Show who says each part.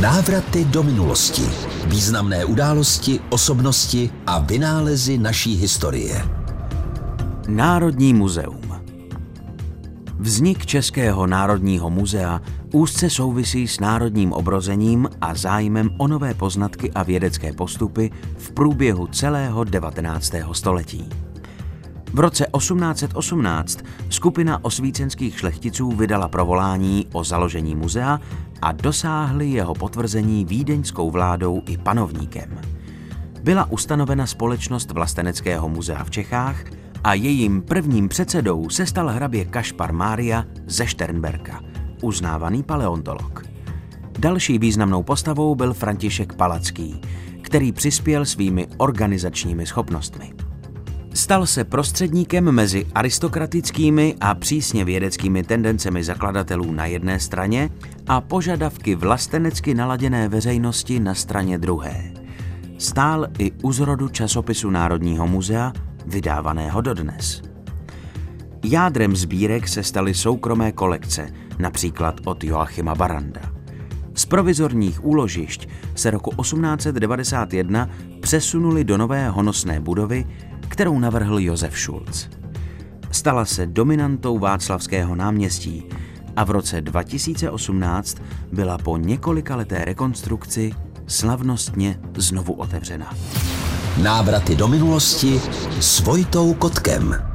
Speaker 1: Návraty do minulosti. Významné události, osobnosti a vynálezy naší historie.
Speaker 2: Národní muzeum Vznik Českého národního muzea úzce souvisí s národním obrozením a zájmem o nové poznatky a vědecké postupy v průběhu celého 19. století. V roce 1818 skupina osvícenských šlechticů vydala provolání o založení muzea a dosáhli jeho potvrzení vídeňskou vládou i panovníkem. Byla ustanovena společnost Vlasteneckého muzea v Čechách a jejím prvním předsedou se stal hrabě Kašpar Mária ze Šternberka, uznávaný paleontolog. Další významnou postavou byl František Palacký, který přispěl svými organizačními schopnostmi. Stal se prostředníkem mezi aristokratickými a přísně vědeckými tendencemi zakladatelů na jedné straně a požadavky vlastenecky naladěné veřejnosti na straně druhé. Stál i u zrodu časopisu Národního muzea, vydávaného dodnes. Jádrem sbírek se staly soukromé kolekce, například od Joachima Baranda. Z provizorních úložišť se roku 1891 přesunuli do nové honosné budovy, kterou navrhl Josef Schulz. Stala se dominantou Václavského náměstí a v roce 2018 byla po několika leté rekonstrukci slavnostně znovu otevřena.
Speaker 1: Návraty do minulosti s Vojtou Kotkem.